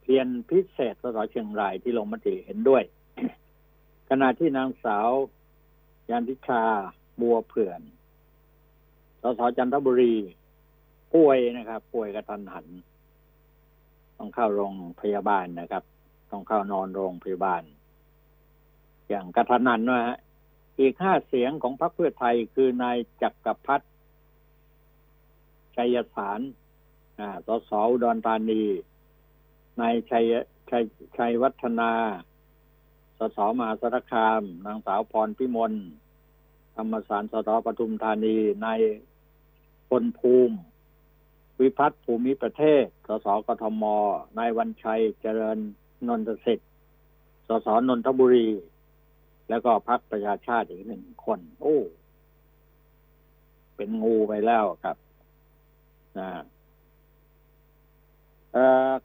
[SPEAKER 1] เพียรพิเศษสสเชียงรายที่ลงมติเห็นด้วย ขณะที่นางสาวยันทิชาบัวเผื่อนสสจันทบุรีป่วยนะครับ ป่วยกระทันหัน ต้องเข้าโรงพยาบาลนะครับ ต้องเข้านอนโรงพยาบาล อย่างกระทันหันนะฮะ อีกห้าเสียงของพรรคเพื่อไทยคือนายจักรพัฒน์ชัยสารสสอุดรธานีนายชัยชัยชัยวัฒนา สสมหาสารคาม นางสาวพรพิมล ธรรมสารสสปทุมธานี นายพลภูมิ วิพัฒน์ภูมิประเทศ สสกทม นายวันชัยเจริญนนทสิทธิ์ สสนนทบุรี แล้วก็พรรคประชาชาติอีกหนึ่งคน โอ้ เป็นงูไปแล้วครับนะ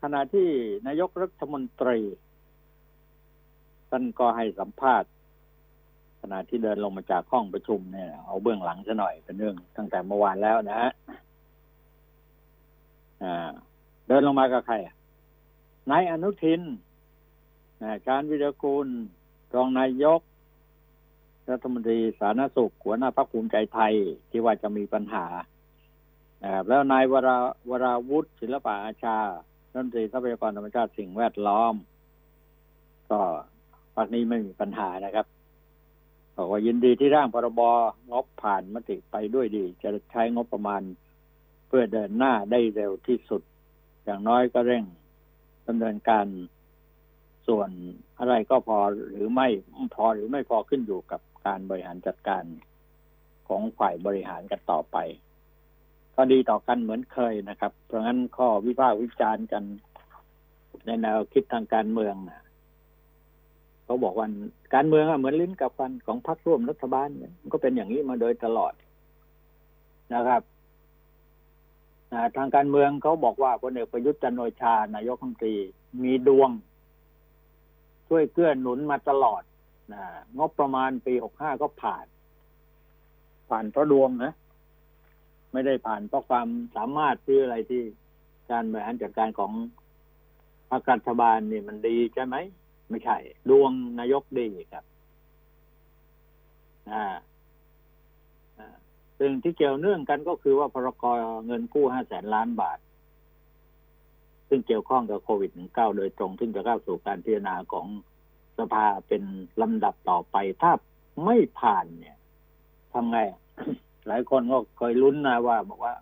[SPEAKER 1] ขณะที่นายกรัฐมนตรีท่านก็ให้สัมภาษณ์ ขณะที่เดินลงมาจากห้องประชุมเนี่ย เอาเบื้องหลังซะหน่อยเป็นเรื่องตั้งแต่เมื่อวานแล้วนะฮะเดินลงมากับใครนายอนุทินนะการวิรกูลรองนายก รัฐมนตรีสาธารณสุขหัวหน้าพรรคภูมิใจไทยที่ว่าจะมีปัญหานะครับแล้วนายวราวราวุฒิศิลปะอาชารัฐมนตรีทรัพยากรธรรมชาติสิ่งแวดล้อม ก็พรรคนี้ไม่มีปัญหานะครับบอกว่ายินดีที่ร่างพรบงบผ่านมติไปด้วยดี จะใช้งบประมาณ เพื่อเดินหน้าได้เร็วที่สุด อย่างน้อยก็เร่งดำเนินการส่วนอะไรก็พอหรือไม่พอหรือไม่พอขึ้นอยู่กับ การบริหารจัดการของฝ่ายบริหารกันต่อไป ก็ดีต่อกันเหมือนเคยนะครับ เพราะงั้นข้อวิพากษ์วิจารณ์กันในแนวคิดทางการเมืองนะเขาบอกว่าการเมืองอะเหมือนลิ้นกับฟันของพรรคร่วมรัฐบาลมันก็เป็นอย่างนี้มาโดยตลอดนะครับทางการเมืองเขาบอกว่าพลเอกประยุทธ์จันทร์โอชานายกรัฐมนตรีมีดวง ช่วยเกื้อหนุนมาตลอด นะงบประมาณปีหกห้าก็ผ่าน ผ่านเพราะดวงนะ ไม่ได้ผ่านเพราะความสามารถที่อะไรที่การบริหารจัดการของพรรครัฐบาลนี่มันดีใช่ไหม ไม่ใช่ ดวงนายกดีครับอ่าอ่าซึ่งที่เกี่ยวเนื่องกันก็คือว่าพรกเงินกู้ห้าแสนล้านบาท ซึ่งเกี่ยวข้องกับโควิด -19 โดยตรง ซึ่งจะเข้าสู่การพิจารณาของ สภาเป็นลำดับต่อไปถ้าไม่ผ่านเนี่ยทำไง หลายคนก็เคยลุ้นนะว่า บอกว่า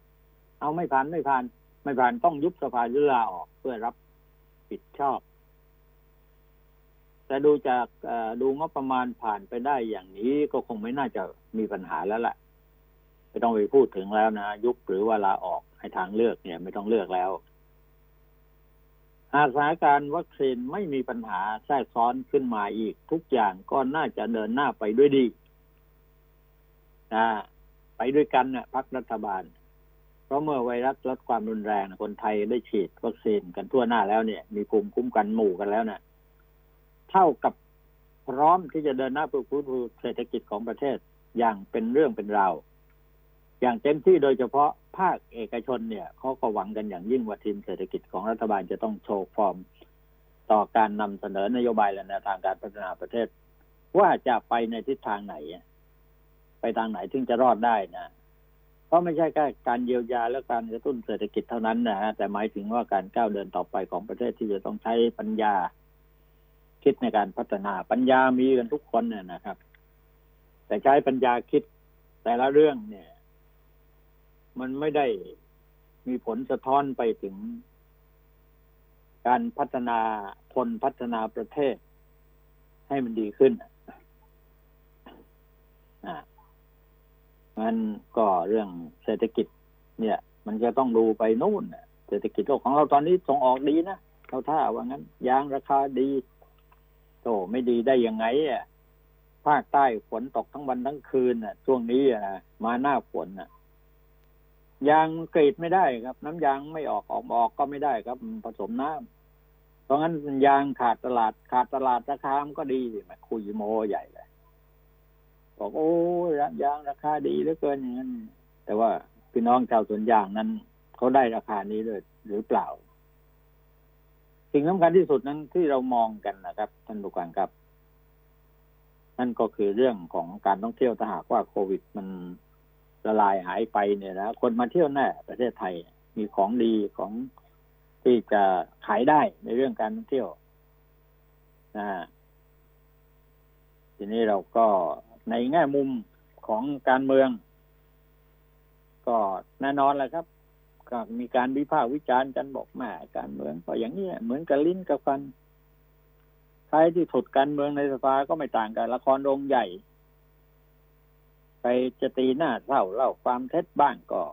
[SPEAKER 1] เอาไม่ผ่านไม่ผ่าน ไม่ผ่านต้องยุบสภาหรือลาออกเพื่อรับผิดชอบ แต่ดูจากดูงบประมาณผ่านไปได้อย่างนี้ก็คงไม่น่าจะมีปัญหาแล้วแหละไม่ต้องไปพูดถึงแล้วนะยุบหรือว่าลาออกให้ทางเลือกเนี่ย ไม่ต้องเลือกแล้ว หากสถานการณ์วัคซีนไม่มีปัญหาแทรกซ้อนขึ้นมาอีก ทุกอย่างก็น่าจะเดินหน้าไปด้วยดีนะไปด้วยกันเนี่ยพักรัฐบาล เพราะเมื่อไวรัสลดความรุนแรงนะคนไทยได้ฉีดวัคซีนกันทั่วหน้าแล้วเนี่ย มีภูมิคุ้มกันหมู่กันแล้วนะเท่ากับพร้อมที่จะเดินหน้าเพื่อฟื้นฟูเศรษฐกิจของประเทศอย่างเป็นเรื่องเป็นราว อย่างเต็มที่โดยเฉพาะภาคเอกชนเนี่ยเขาก็หวังกันอย่างยิ่งว่าทีมเศรษฐกิจของรัฐบาลจะต้องโชว์ฟอร์ม ต่อการนำเสนอนโยบายและแนวทางการพัฒนาประเทศ ว่าจะไปในทิศทางไหน ไปทางไหนถึงจะรอดได้นะเพราะไม่ใช่แค่การเยียวยาและการกระตุ้นเศรษฐกิจเท่านั้นนะฮะแต่หมายถึงว่าการก้าวเดินต่อไปของประเทศที่จะต้องใช้ปัญญา คิดในการพัฒนาปัญญามีกันทุกคนเนี่ยนะครับ แต่ใช้ปัญญาคิดแต่ละเรื่องเนี่ย มันไม่ได้มีผลสะท้อนไปถึง การพัฒนาคนพัฒนาประเทศ ให้มันดีขึ้นอ่างั้นก็เรื่องเศรษฐกิจ เนี่ย มันจะต้องดูไปนู่นเศรษฐกิจโลกของเราตอนนี้ส่งออกดีนะเขาท่าว่างั้น ยางราคาดีโตไม่ดีได้ยังไงอะภาคใต้ฝนตกทั้งวันทั้งคืนน่ะ ช่วงนี้อะมาหน้าฝนน่ะ ยางกรีดไม่ได้ครับ น้ำยางไม่ออกออกออกก็ไม่ได้ครับผสมน้ำเพราะงั้นยางขาดตลาดขาดตลาดราคามันก็ดีสิมาคุยโมใหญ่เลยบอกโอ้ยยางราคาดีเหลือเกินอย่างนั้นแต่ว่าพี่น้องชาวสวนยางนั้นเขาได้ราคานี้เลยหรือเปล่า สิ่งสำคัญที่สุดนั้นที่เรามองกันนะครับ ท่านผู้การครับ นั่นก็คือเรื่องของการท่องเที่ยวถ้าหากว่าโควิดมัน ละลายหายไปเนี่ยนะคนมาเที่ยวแน่ประเทศไทยมีของดีของที่จะขายได้ในเรื่องการท่องเที่ยวนะทีนี้เราก็ในแง่มุมของการเมือง ก็แน่นอนแหละครับ ก็มีการวิพากษ์วิจารณ์กันบอกแม่การเมืองก็อย่างนี้เหมือนกับลิ้นกับฟันใครที่ถดการเมืองในสภาก็ไม่ต่างกันละครโรงใหญ่ ไปจะตีหน้าเล่าเล่าความเท็จบ้างก็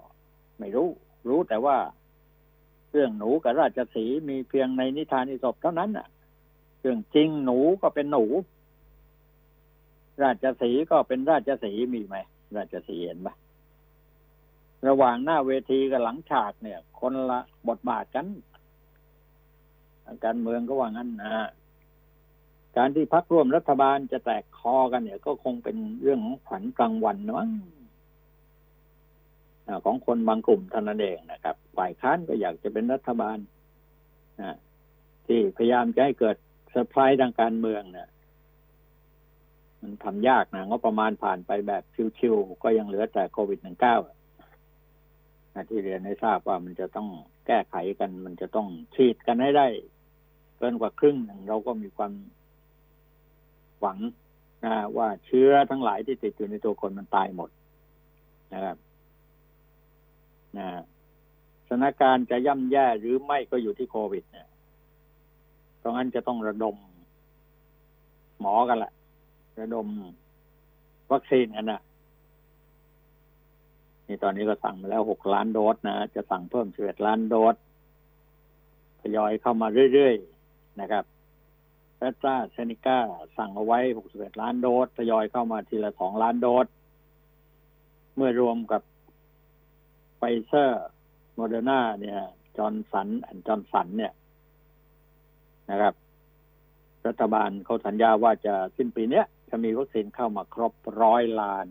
[SPEAKER 1] ไม่รู้ รู้แต่ว่า เรื่องหนูกับราชสีมีเพียงในนิทานอิศบเท่านั้นน่ะเรื่องจริงหนูก็เป็นหนู ราชสีก็เป็นราชสีมีไหมราชสีเห็นไหมระหว่างหน้าเวทีกับหลังฉากเนี่ย คนละบทบาทกันการเมืองก็ว่างั้นนะการที่พักร่วมรัฐบาลจะแตก คอกันเนี่ย ก็คงเป็นเรื่องของขวัญกลางวันนะมั้งอ่าของคนบางกลุ่มเท่านั้นเองนะครับ ฝ่ายค้านก็อยากจะเป็นรัฐบาลอ่าที่พยายามจะให้เกิดเซอร์ไพรส์ทางการเมืองเนี่ยมันทำยากนะงบประมาณผ่านไปแบบชิวๆก็ยังเหลือแต่โควิด -19 ที่เรียนให้ทราบว่ามันจะต้องแก้ไขกัน มันจะต้องฉีดกันให้ได้ เกินกว่าครึ่งหนึ่งเราก็มีความหวัง นะว่าเชื้อทั้งหลายที่ติดอยู่ในตัวคนมันตายหมดนะครับนะสถานการณ์จะย่ำแย่หรือไม่ก็อยู่ที่โควิด เนี่ยตรงนั้นจะต้องระดม หมอกันแหละระดมวัคซีนกันนะนี่ตอนนี้ก็สั่งมาแล้วหกล้านโดสนะ จะสั่งเพิ่มสิบเอ็ดล้านโดสทยอยเข้ามาเรื่อยๆนะครับ แอสตราเซเนกาสั่งเอาไว้หกสิบเอ็ดล้านโดสทยอยเข้ามาทีละสองล้านโดส เมื่อรวมกับไฟเซอร์โมเดอร์นาเนี่ยจอห์นสันแอนด์จอห์นสันเนี่ยนะครับ รัฐบาลเขาสัญญาว่าจะสิ้นปีเนี้ยจะมีวัคซีนเข้ามาครบร้อยล้าน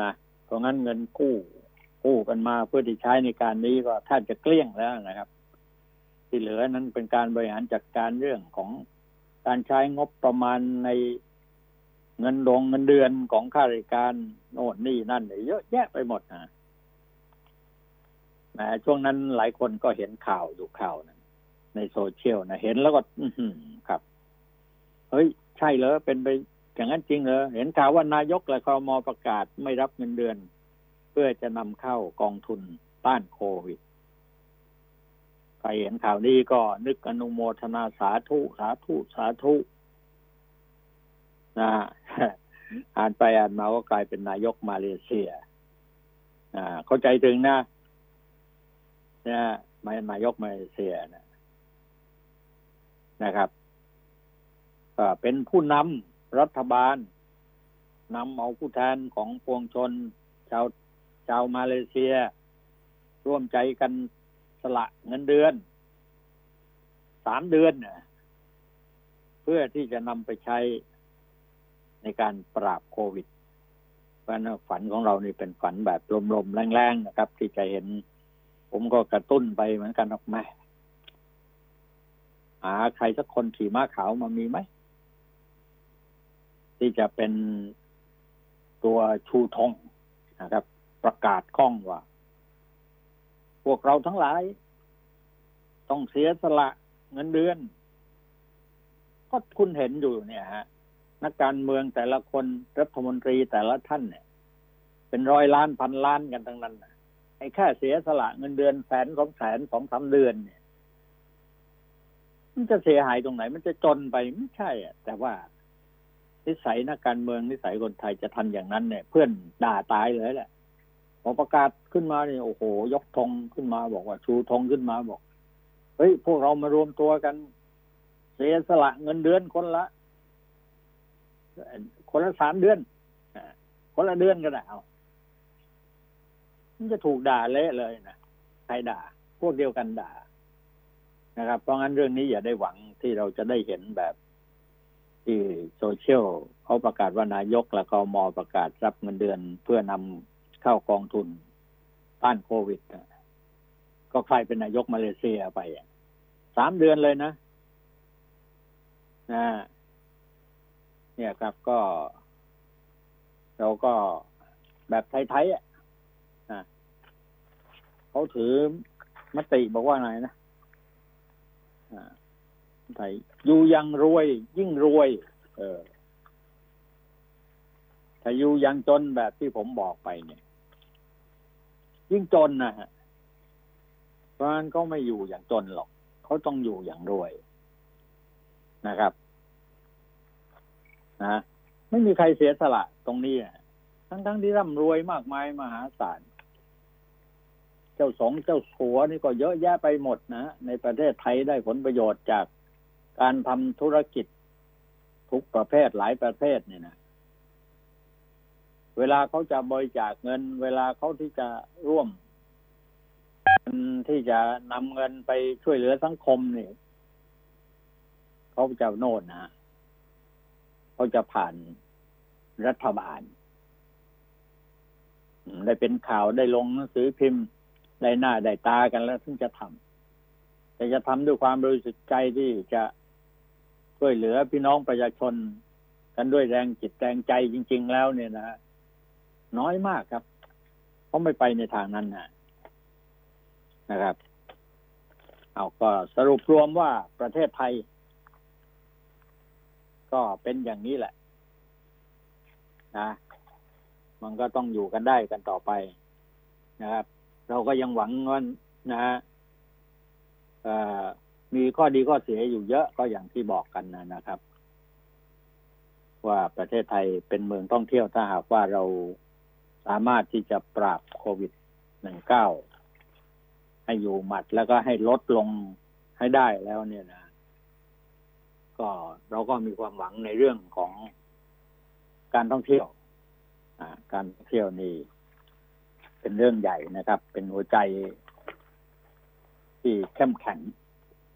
[SPEAKER 1] นะเพราะงั้นเงินกู้กู้กันมาเพื่อที่ใช้ในการนี้ก็แทบจะเกลี้ยงแล้วนะครับ ที่เหลือนั้นเป็นการบริหารจัดการเรื่องของการใช้งบประมาณในเงินดงเงินเดือนของข้าราชการโน่นนี่นั่นเยอะแยะไปหมดนะนะช่วงนั้นหลายคนก็เห็นข่าวดูข่าวนะในโซเชียลนะเห็นแล้วก็อืครับ เฮ้ย ใช่เหรอเป็นไปอย่างนั้นจริงเหรอเห็นข่าวว่านายกและคอมอประกาศไม่รับเงินเดือน เพื่อจะนำเข้ากองทุนต้านโควิด รเห็นข่าวนี้ก็นึกอนุโมทนาสาธุสาธุสาธุนะอ่านไปอ่านมาก็กลายเป็นนายกมาเลเซีย อ่า เข้าใจถึงนะเนี่ยมานายกมาเลเซียนะนะครับก็เป็นผู้นำรัฐบาลนำเอาผู้แทนของปวงชน ชาวชาวมาเลเซีย ร่วมใจกัน สละเงินเดือนสามเดือนเนี่ยเพื่อที่จะนำไปใช้ในการปราบโควิดเพราะนั้นฝันของเรานี่เป็นฝันแบบลมๆแรงๆนะครับ ที่จะเห็น ผมก็กระตุ้นไปเหมือนกันออกมาหาใครสักคนขี่ม้าขาวมามีไหม ที่จะเป็นตัวชูธงนะครับ ประกาศข้องว่า พวกเราทั้งหลาย ต้องเสียสละเงินเดือน ก็คุณเห็นอยู่เนี่ยฮะนักการเมืองแต่ละคนรัฐมนตรีแต่ละท่านเนี่ย เป็นร้อยล้านพันล้านกันทั้งนั้นไอ้ค่าเสียสละเงินเดือนแสนสองแสนสองสามเดือนเนี่ย มันจะเสียหายตรงไหน มันจะจนไปไม่ใช่อะ แต่ว่านิสัยนักการเมืองนิสัยคนไทยจะทำอย่างนั้นเนี่ย เพื่อนด่าตายเลยแหละ อประกาศขึ้นมาเนี่ยโอ้โห ยกธงขึ้นมาบอกว่า ชูธงขึ้นมาบอกเฮ้ยพวกเรามารวมตัวกัน เสียสละเงินเดือนคนละ คนละสามเดือนคนละเดือนก็ได้เอามันจะถูกด่าเละเลยนะใครด่า พวกเดียวกันด่านะครับ เพราะงั้นเรื่องนี้อย่าได้หวังที่เราจะได้เห็นแบบที่โซเชียลเขาประกาศว่านายกและกมประกาศรับเงินเดือนเพื่อนำ เข้ากองทุนต้านโควิดก็ใครเป็นนายกมาเลเซียไปสามเดือนเลยนะนะเนี่ยครับก็ เราก็แบบไทยๆอะนะเขาถือมติบอกว่าไงนะไทยอยู่ยังรวย ยิ่งรวย เออถ้าอยู่ยังจนแบบที่ผมบอกไปเนี่ย ยิ่งจนนะฮะเพราะนั้นเขาไม่อยู่อย่างจนหรอก เขาต้องอยู่อย่างรวยนะครับ นะไม่มีใครเสียสละตรงนี้อะทั้งทั้งๆที่ร่ำรวยมากมายมหาศาลเจ้าสงเจ้าสัวนี่ก็เยอะแยะไปหมดนะในประเทศไทยได้ผลประโยชน์จากการทำธุรกิจทุกประเภทหลายประเภทเนี่ยนะ เวลาเขาจะบริจาคเงิน เวลาเขาที่จะร่วมที่จะนำเงินไปช่วยเหลือสังคมนี่เขาจะโน่นนะเขาจะผ่านรัฐบาล ได้เป็นข่าวได้ลงหนังสือพิมพ์ได้หน้าได้ตากันแล้วถึงจะทำแต่จะทำด้วยความบริสุทธิ์ใจที่จะช่วยเหลือพี่น้องประชาชน กันด้วยแรงจิตแรงใจจริง ๆ แล้วเนี่ยนะ น้อยมากครับเขาไม่ไปในทางนั้นนะนะครับ เอาก็สรุปรวมว่าประเทศไทย ก็เป็นอย่างนี้แหละ นะมันก็ต้องอยู่กันได้กันต่อไปนะครับ เราก็ยังหวังว่านะฮะมีข้อดีข้อเสียอยู่เยอะก็อย่างที่บอกกันนะนะครับ ว่าประเทศไทยเป็นเมืองท่องเที่ยวถ้าหากว่าเรา สามารถที่จะปราบโควิด -19 ให้อยู่หมัดแล้วก็ให้ลดลงให้ได้แล้วเนี่ยนะ ก็เราก็มีความหวังในเรื่องของการท่องเที่ยวการท่องเที่ยวนี่เป็นเรื่องใหญ่นะครับ เป็นหัวใจที่เข้มแข็ง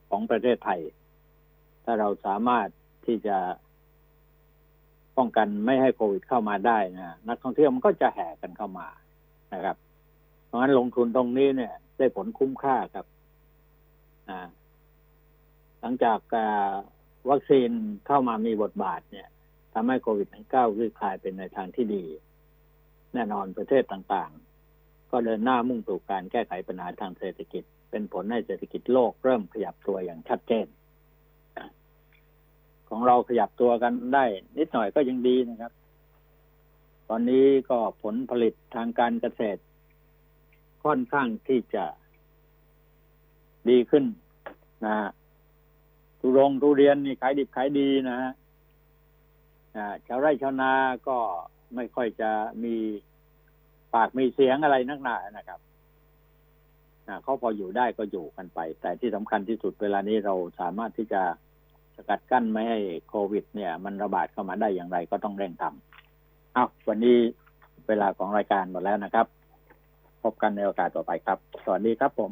[SPEAKER 1] ของประเทศไทย ถ้าเราสามารถที่จะ ป้องกันไม่ให้โควิดเข้ามาได้นะนักท่องเที่ยวมันก็จะแห่กันเข้ามานะครับ เพราะฉะนั้นลงทุนตรงนี้เนี่ย ได้ผลคุ้มค่าครับหลังจากวัคซีนเข้ามามีบทบาทเนี่ยทำให้โควิด -19 คลี่คลายเป็นในทางที่ดี แน่นอนประเทศต่างๆ ก็เดินหน้ามุ่งสู่การแก้ไขปัญหาทางเศรษฐกิจ เป็นผลให้เศรษฐกิจโลกเริ่มขยับตัวอย่างชัดเจน ของเราขยับตัวกันได้ นิดหน่อยก็ยังดีนะครับ ตอนนี้ก็ผลผลิตทางการเกษตร ค่อนข้างที่จะดีขึ้นนะฮะทุรงทุเรียนนี่ขายดิบขายดีนะฮะอ่าชาวไร่ชาวนาก็ไม่ค่อยจะมีปากมีเสียงอะไรนักหนานะครับอ่าเขาพออยู่ได้ก็อยู่กันไป แต่ที่สำคัญที่สุดเวลานี้เราสามารถที่จะ กัดกั้นไม่ให้โควิด เนี่ย มันระบาดเข้ามาได้อย่างไรก็ต้องเร่งทำเอาวันนี้เวลาของรายการหมดแล้วนะครับ พบกันในโอกาสต่อไปครับ สวัสดีครับผม